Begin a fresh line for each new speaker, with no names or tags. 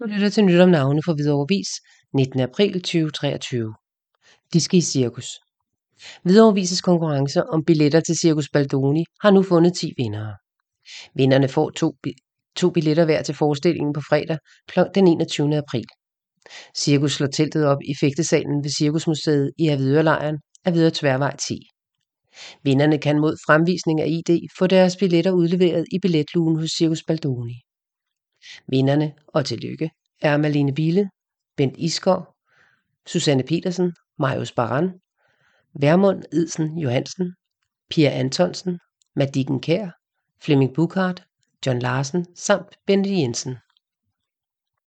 Du lytter til Nyt om navne fra Hvidovre Vis, 19. april 2023. De skal i cirkus. Hvidovre Vises konkurrence om billetter til Cirkus Baldoni har nu fundet 10 vindere. Vinderne får to, to billetter hver til forestillingen på fredag kl. den 21. april. Cirkus slår teltet op i fægtesalen ved Cirkusmuseet i Avidørlejren af Videre Tværvej 10. Vinderne kan mod fremvisning af ID få deres billetter udleveret i billetlugen hos Cirkus Baldoni. Vinderne, og tillykke, er Malene Bille, Bent Iskov, Susanne Petersen, Marius Baran, Vermund Idsen Johansen, Pia Antonsen, Madikken Kær, Flemming Bukhardt, John Larsen samt Bente Jensen.